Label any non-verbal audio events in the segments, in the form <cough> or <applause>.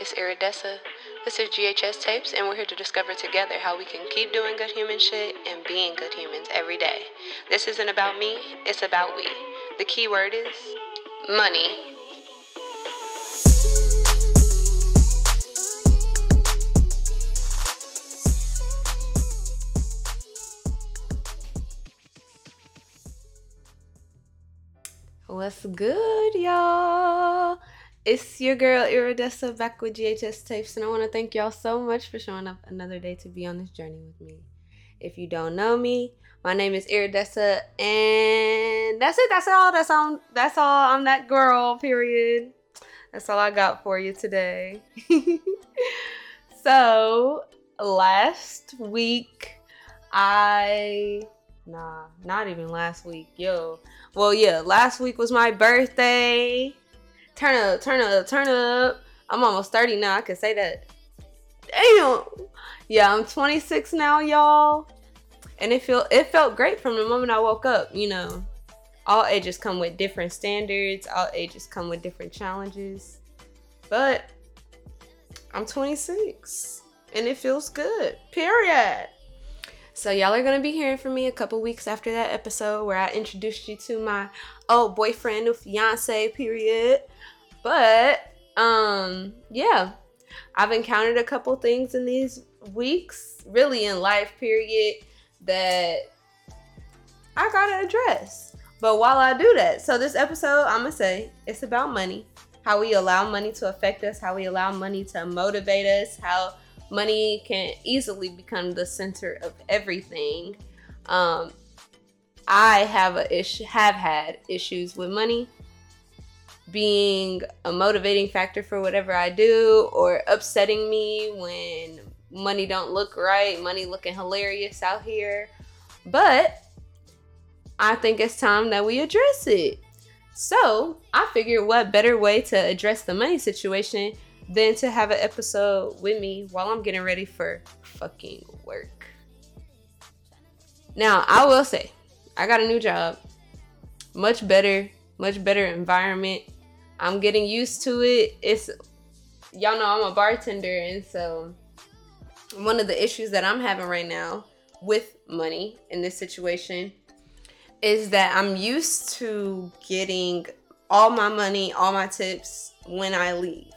it's Iridessa. This is GHS Tapes, and we're here to discover together how we can keep doing good human shit and being good humans every day. This isn't about me, it's about we. The key word is money. What's good, y'all? It's your girl Iridessa back with GHS Tapes, and I want to thank y'all so much for showing up another day to be on this journey with me. If you don't know me, my name is Iridessa, and that's it. That's all. That's all. That's all. I'm that girl. Period. That's all I got for you today. <laughs> so last week, I nah, not even last week, yo. Well, yeah, last week was my birthday turn up, turn up, turn up. I'm almost 30 now. I can say that. Damn. Yeah, I'm 26 now, y'all. And it felt it felt great from the moment I woke up, you know. All ages come with different standards, all ages come with different challenges. But I'm 26 and it feels good. Period. So y'all are gonna be hearing from me a couple weeks after that episode where I introduced you to my old boyfriend or fiance. Period. But um, yeah, I've encountered a couple things in these weeks, really in life. Period. That I gotta address. But while I do that, so this episode, I'm gonna say it's about money, how we allow money to affect us, how we allow money to motivate us, how money can easily become the center of everything. Um, I have a issue, have had issues with money being a motivating factor for whatever I do, or upsetting me when money don't look right, money looking hilarious out here. But I think it's time that we address it. So I figured what better way to address the money situation than to have an episode with me while I'm getting ready for fucking work. Now, I will say, I got a new job. Much better, much better environment. I'm getting used to it. It's y'all know I'm a bartender and so one of the issues that I'm having right now with money in this situation is that I'm used to getting all my money, all my tips when I leave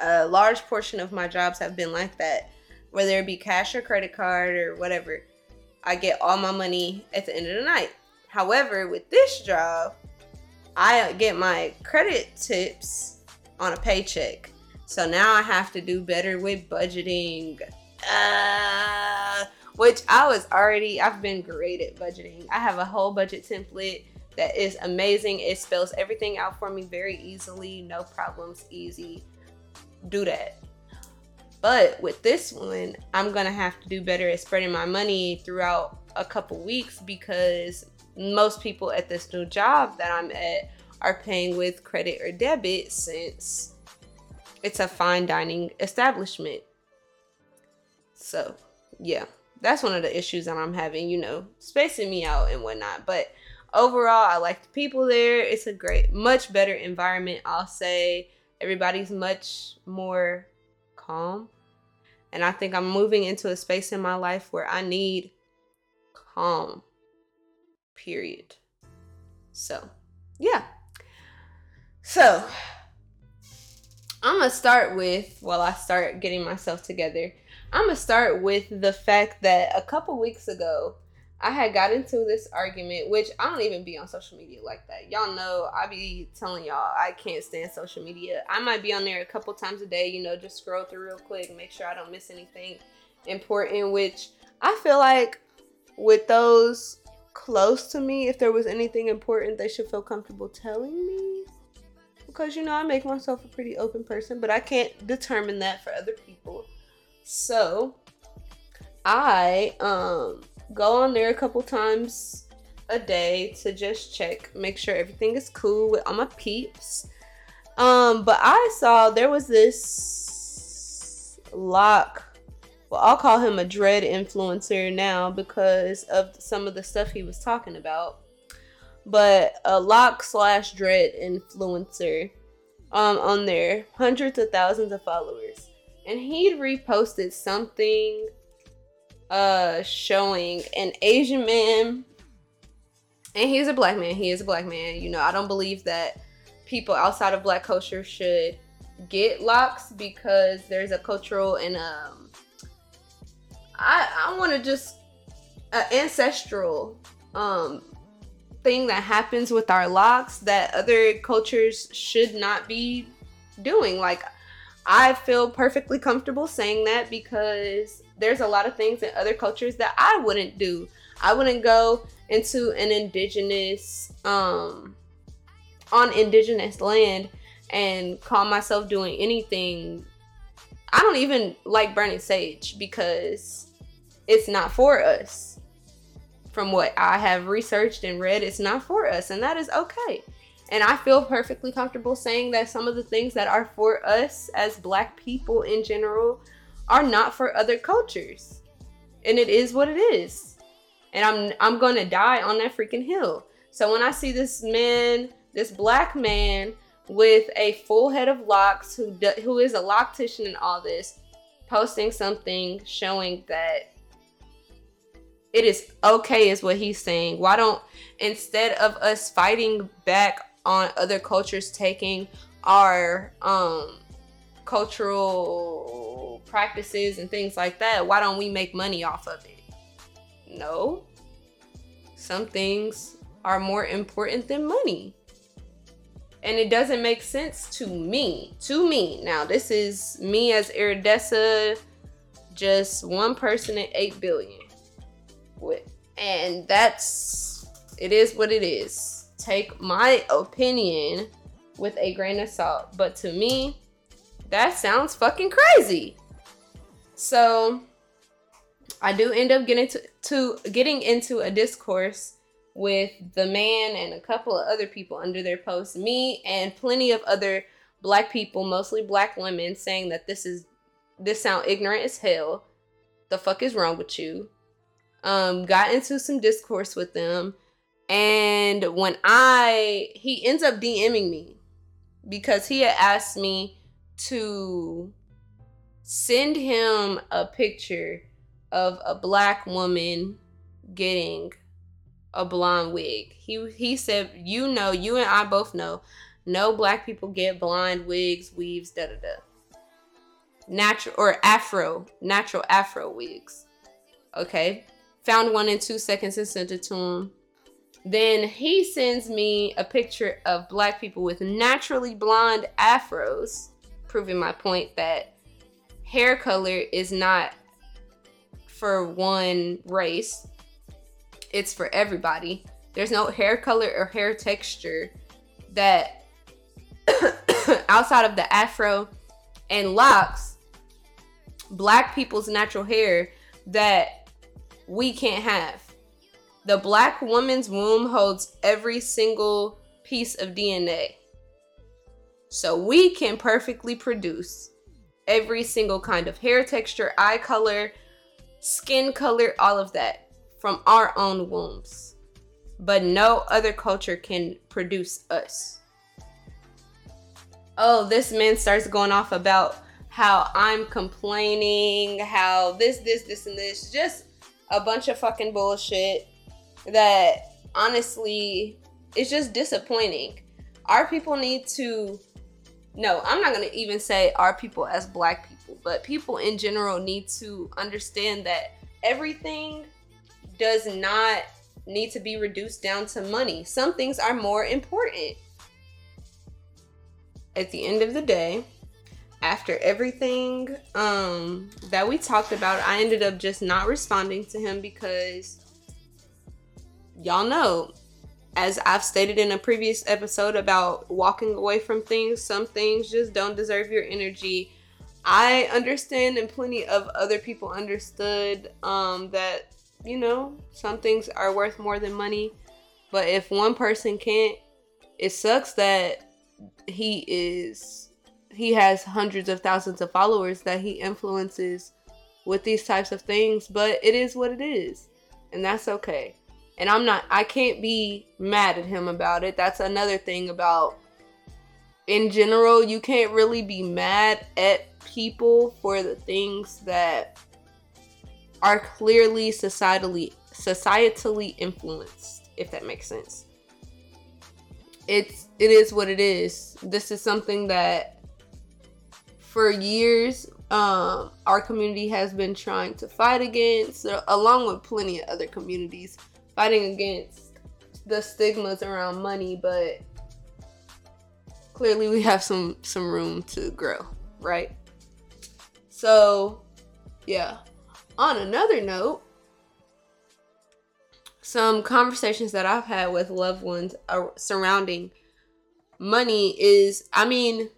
a large portion of my jobs have been like that, whether it be cash or credit card or whatever. I get all my money at the end of the night. However, with this job, I get my credit tips on a paycheck. So now I have to do better with budgeting. Uh, which I was already, I've been great at budgeting. I have a whole budget template that is amazing. It spells everything out for me very easily, no problems, easy do that. But with this one, I'm gonna have to do better at spreading my money throughout a couple weeks because most people at this new job that I'm at are paying with credit or debit since it's a fine dining establishment. So, yeah, that's one of the issues that I'm having, you know, spacing me out and whatnot. But overall, I like the people there. It's a great, much better environment, I'll say everybody's much more calm. And I think I'm moving into a space in my life where I need calm. Period. So, yeah. So, I'm going to start with, while I start getting myself together, I'm going to start with the fact that a couple weeks ago, I had got into this argument, which I don't even be on social media like that. Y'all know I be telling y'all I can't stand social media. I might be on there a couple times a day, you know, just scroll through real quick, make sure I don't miss anything important, which I feel like with those close to me, if there was anything important, they should feel comfortable telling me. Because, you know, I make myself a pretty open person, but I can't determine that for other people. So, I, um, go on there a couple times a day to just check, make sure everything is cool with all my peeps. Um, but I saw there was this lock. Well, I'll call him a dread influencer now because of some of the stuff he was talking about. But a lock slash dread influencer um, on there, hundreds of thousands of followers, and he'd reposted something uh showing an Asian man and he's a black man. He is a black man. You know, I don't believe that people outside of black culture should get locks because there's a cultural and um I I want to just an ancestral um thing that happens with our locks that other cultures should not be doing. Like I feel perfectly comfortable saying that because there's a lot of things in other cultures that I wouldn't do. I wouldn't go into an indigenous um on indigenous land and call myself doing anything. I don't even like burning sage because it's not for us. From what I have researched and read, it's not for us, and that is okay. And I feel perfectly comfortable saying that some of the things that are for us as black people in general are not for other cultures. And it is what it is. And I'm I'm going to die on that freaking hill. So when I see this man, this black man with a full head of locks who do, who is a loctician and all this posting something showing that it is okay is what he's saying. Why don't instead of us fighting back on other cultures taking our um cultural practices and things like that, why don't we make money off of it? No. Some things are more important than money. And it doesn't make sense to me. To me. Now, this is me as Iridessa, just one person in 8 billion. And that's, it is what it is take my opinion with a grain of salt. But to me, that sounds fucking crazy. So I do end up getting to, to getting into a discourse with the man and a couple of other people under their post, me and plenty of other black people, mostly black women, saying that this is this sound ignorant as hell. The fuck is wrong with you? Um, got into some discourse with them and when I, he ends up DMing me because he had asked me to send him a picture of a black woman getting a blonde wig. He he said, "You know, you and I both know, no black people get blonde wigs, weaves, da da da. Natural or afro, natural afro wigs. Okay, found one in two seconds and sent it to him. Then he sends me a picture of black people with naturally blonde afros, proving my point that hair color is not for one race, it's for everybody. There's no hair color or hair texture that <coughs> outside of the afro and locks, black people's natural hair that we can't have the black woman's womb holds every single piece of DNA. So we can perfectly produce every single kind of hair texture, eye color, skin color, all of that from our own wombs. But no other culture can produce us. Oh, this man starts going off about how I'm complaining, how this, this, this, and this. Just a bunch of fucking bullshit that honestly it's just disappointing. Our people need to no, I'm not going to even say our people as black people, but people in general need to understand that everything does not need to be reduced down to money. Some things are more important. At the end of the day, after everything um that we talked about, I ended up just not responding to him because y'all know, as I've stated in a previous episode about walking away from things, some things just don't deserve your energy. I understand, and plenty of other people understood um, that, you know, some things are worth more than money. But if one person can't, it sucks that he is, he has hundreds of thousands of followers that he influences with these types of things. But it is what it is. And that's okay and I'm not I can't be mad at him about it. That's another thing about in general, you can't really be mad at people for the things that are clearly societally societally influenced, if that makes sense. It's it is what it is. This is something that for years um, our community has been trying to fight against, along with plenty of other communities, fighting against the stigmas around money. But clearly, we have some some room to grow, right? So, yeah. On another note, some conversations that I've had with loved ones surrounding money is, I mean,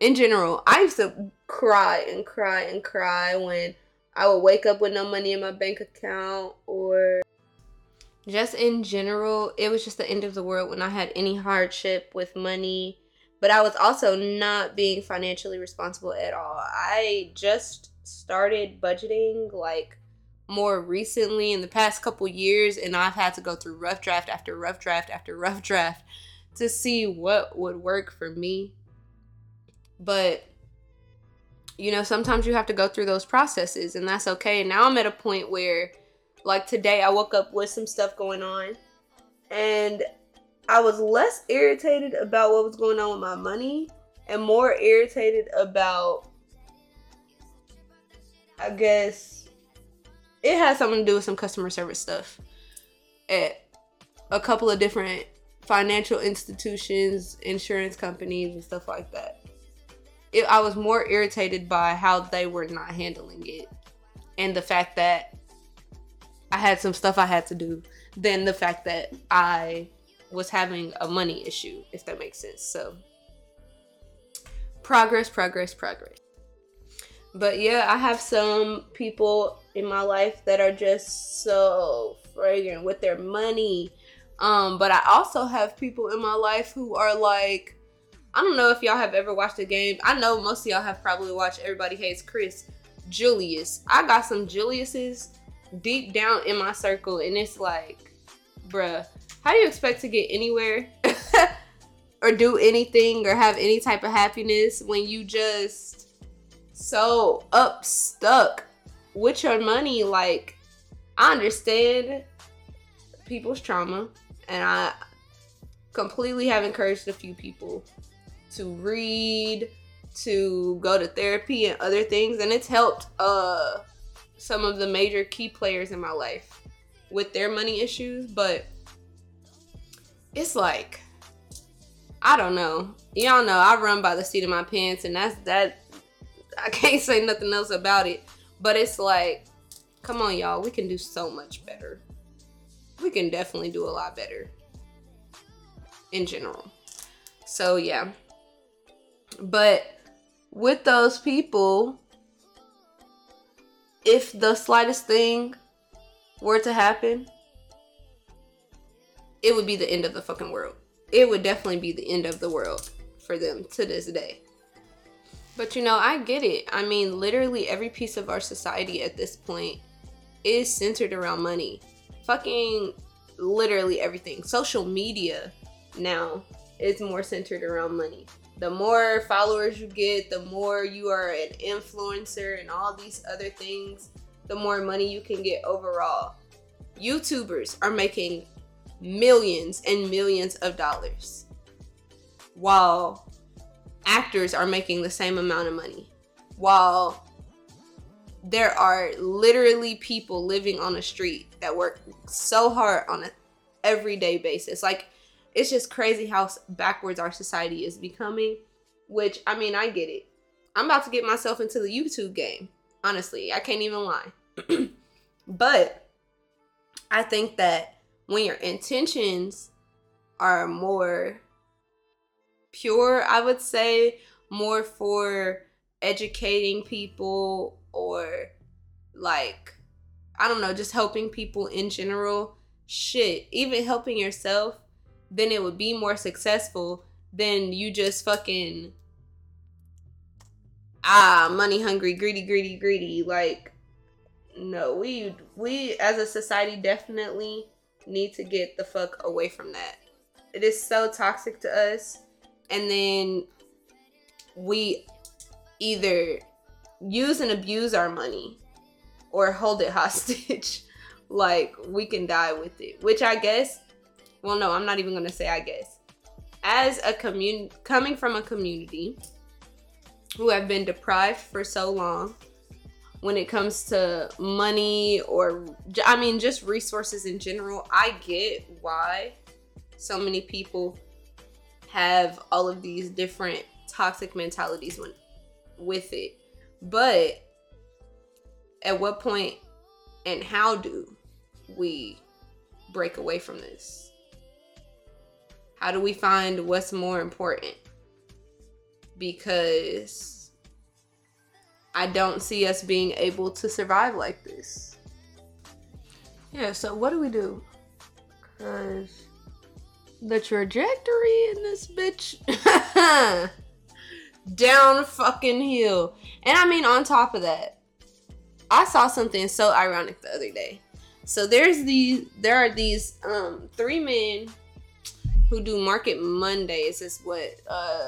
in general, I used to cry and cry and cry when I would wake up with no money in my bank account or just in general, it was just the end of the world when I had any hardship with money. But I was also not being financially responsible at all. I just started budgeting like more recently in the past couple years and I've had to go through rough draft after rough draft after rough <laughs> draft to see what would work for me. But you know, sometimes you have to go through those processes and that's okay. And now I'm at a point where like today I woke up with some stuff going on and I was less irritated about what was going on with my money and more irritated about I guess it has something to do with some customer service stuff at a couple of different financial institutions, insurance companies, and stuff like that. It, I was more irritated by how they were not handling it and the fact that I had some stuff I had to do than the fact that I was having a money issue, if that makes sense. So, progress, progress, progress. But yeah, I have some people in my life that are just so fragrant with their money. Um, but I also have people in my life who are like, I don't know if y'all have ever watched a game. I know most of y'all have probably watched Everybody Hates Chris. Julius. I got some Julius's deep down in my circle, and it's like, bruh, how do you expect to get anywhere <laughs> or do anything or have any type of happiness when you just so up stuck with your money? Like, I understand people's trauma, and I completely have encouraged a few people to read, to go to therapy and other things, and it's helped uh some of the major key players in my life with their money issues, but it's like I don't know. Y'all know I run by the seat of my pants and that's that I can't <laughs> say nothing else about it. But it's like, come on, y'all, we can do so much better. We can definitely do a lot better in general. So yeah. But with those people, if the slightest thing were to happen, it would be the end of the fucking world. It would definitely be the end of the world for them to this day. But you know, I get it. I mean, literally every piece of our society at this point is centered around money. Fucking literally everything. Social media now is more centered around money the more followers you get, the more you are an influencer and all these other things, the more money you can get overall. YouTubers are making millions and millions of dollars while actors are making the same amount of money. While there are literally people living on the street that work so hard on an everyday basis. Like it's just crazy how backwards our society is becoming. Which I mean, I get it. I'm about to get myself into the YouTube game. Honestly, I can't even lie. <clears throat> but I think that when your intentions are more pure, I would say more for educating people or like I don't know, just helping people in general. Shit, even helping yourself then it would be more successful than you just fucking ah money hungry greedy greedy greedy. Like no we we as a society definitely need to get the fuck away from that. It is so toxic to us. And then we either use and abuse our money or hold it <laughs> hostage. like we can die with it, which I guess, well, no, I'm not even to say I guess. As a community, coming from a community who have been deprived for so long when it comes to money or, I mean, just resources in general, I get why so many people have all of these different toxic mentalities when, with it. But at what point and how do we break away from this? How do we find what's more important? Because I don't see us being able to survive like this. Yeah, so what do we do? Because the trajectory in this bitch <laughs> down fucking hill. And I mean, on top of that, I saw something so ironic the other day. So there's these, there are these um three men who do Market Mondays, is what uh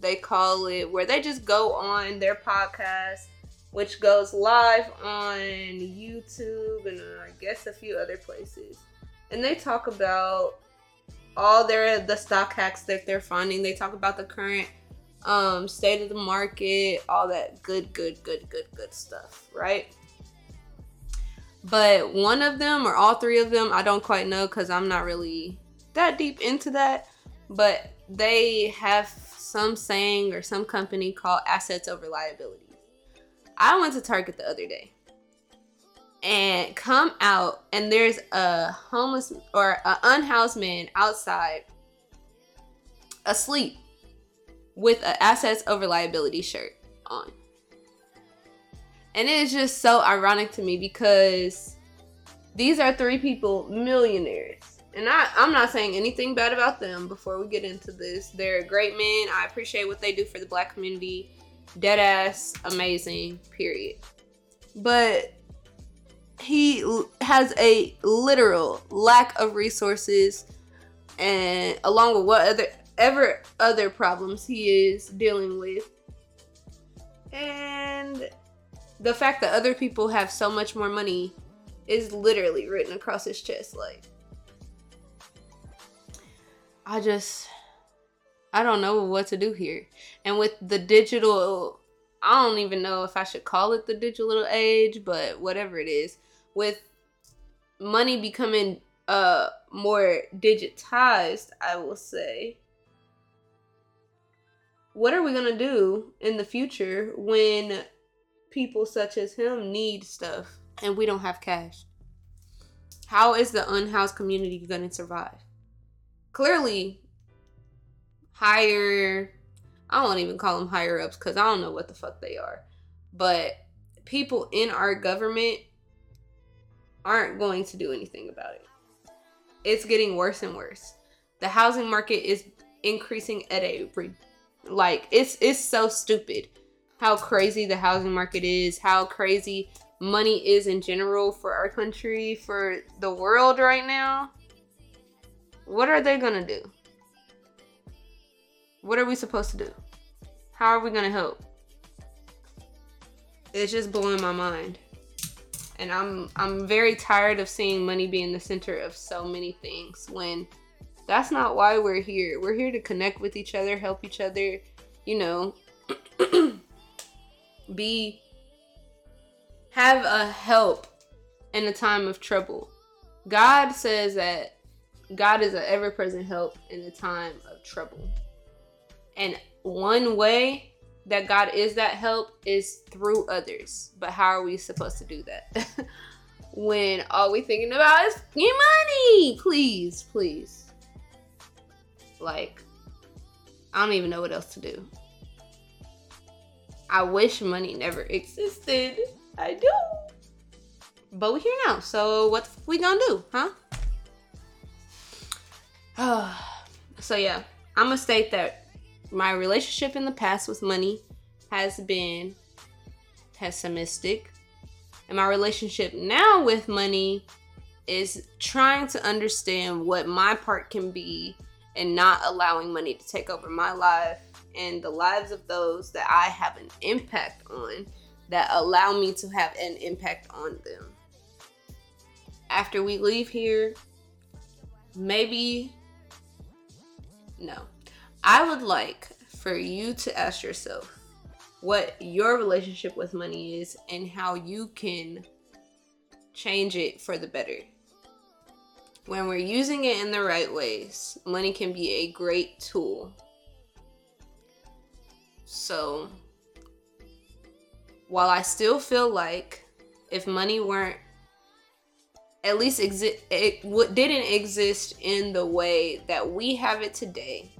they call it, where they just go on their podcast, which goes live on YouTube and uh, I guess a few other places, and they talk about all their the stock hacks that they're finding. They talk about the current um, state of the market, all that good, good, good, good, good stuff, right? But one of them or all three of them, I don't quite know because I'm not really that deep into that. But they have some saying or some company called assets over liabilities. I went to Target the other day and come out and there's a homeless or an unhoused man outside asleep with an assets over liability shirt on. And it is just so ironic to me because these are three people millionaires. And I, I'm not saying anything bad about them before we get into this. They're great men. I appreciate what they do for the black community. Dead ass, amazing, period. But he has a literal lack of resources and along with what other ever other problems he is dealing with. And the fact that other people have so much more money is literally written across his chest. Like, I just, I don't know what to do here. And with the digital, I don't even know if I should call it the digital age, but whatever it is, with money becoming uh more digitized, I will say what are we going to do in the future when people such as him need stuff and we don't have cash? How is the unhoused community going to survive? Clearly, higher, I won't even call them higher ups because I don't know what the fuck they are. But people in our government aren't going to do anything about it. It's getting worse and worse. The housing market is increasing at a like it's it's so stupid how crazy the housing market is, how crazy money is in general for our country, for the world right now. What are they going to do? What are we supposed to do? How are we going to help? It's just blowing my mind. And I'm I'm very tired of seeing money being the center of so many things when that's not why we're here. We're here to connect with each other, help each other, you know, <clears throat> be have a help in a time of trouble. God says that God is an ever present help in a time of trouble. And one way that God is that help is through others. But how are we supposed to do that? <laughs> when all we're thinking about is money? Please, please. Like, I don't even know what else to do. I wish money never existed. I do. But we're here now. So what we gonna do, huh? <sighs> so yeah, I'm gonna state that my relationship in the past with money has been pessimistic. And my relationship now with money is trying to understand what my part can be and not allowing money to take over my life and the lives of those that I have an impact on that allow me to have an impact on them. After we leave here, maybe, no. I would like for you to ask yourself what your relationship with money is and how you can change it for the better. When we're using it in the right ways, money can be a great tool. So, while I still feel like if money weren't at least exist didn't exist in the way that we have it today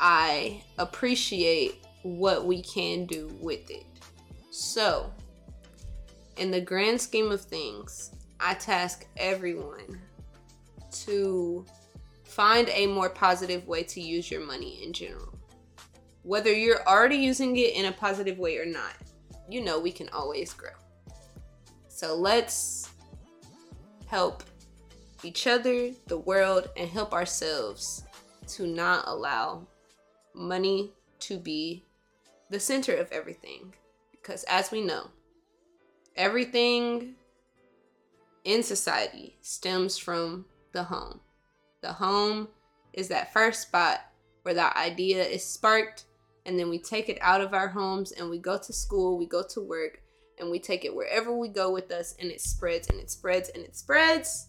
i appreciate what we can do with it. So in the grand scheme of things i task everyone to find a more positive way to use your money in general. Whether you're already using it in a positive way or not you know we can always grow so let's help each other, the world, and help ourselves to not allow money to be the center of everything. Because as we know, everything in society stems from the home. The home is that first spot where that idea is sparked, and then we take it out of our homes and we go to school, we go to work, and we take it wherever we go with us and it spreads and it spreads and it spreads.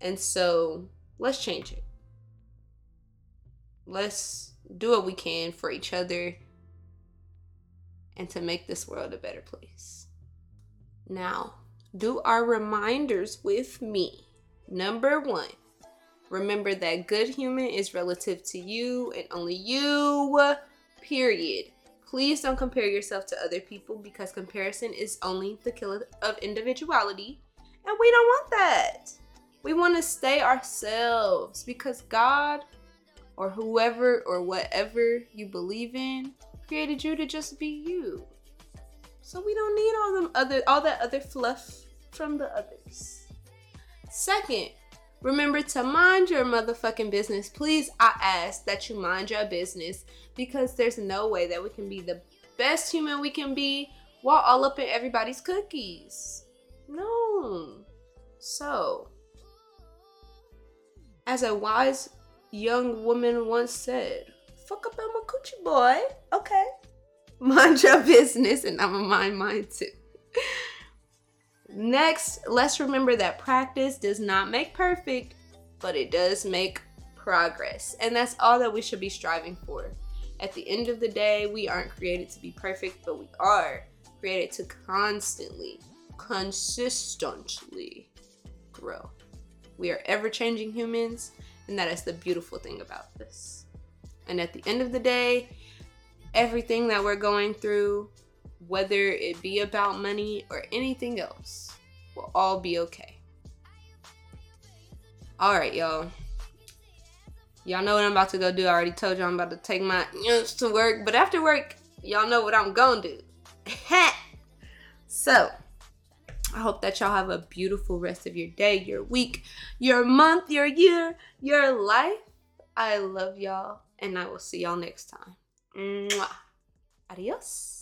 And so let's change it. Let's do what we can for each other and to make this world a better place. Now, do our reminders with me. Number one, remember that good human is relative to you and only you, period. Please don't compare yourself to other people because comparison is only the killer of individuality. And we don't want that. We want to stay ourselves because God or whoever or whatever you believe in created you to just be you. So we don't need all them other all that other fluff from the others. Second, remember to mind your motherfucking business. Please, I ask that you mind your business because there's no way that we can be the best human we can be while all up in everybody's cookies. No. So, as a wise young woman once said, fuck up on my coochie boy. Okay. <laughs> Mind your business and I'ma mind mine too. Next, let's remember that practice does not make perfect, but it does make progress. And that's all that we should be striving for. At the end of the day, we aren't created to be perfect, but we are created to constantly, consistently grow. We are ever changing humans, and that is the beautiful thing about this. And at the end of the day, everything that we're going through, whether it be about money or anything else, we'll all be okay. All right, y'all. Y'all know what I'm about to go do. I already told y'all I'm about to take my yunts to work. But after work, y'all know what I'm gonna do. <laughs> so, I hope that y'all have a beautiful rest of your day, your week, your month, your year, your life. I love y'all, and I will see y'all next time. Mwah. Adios.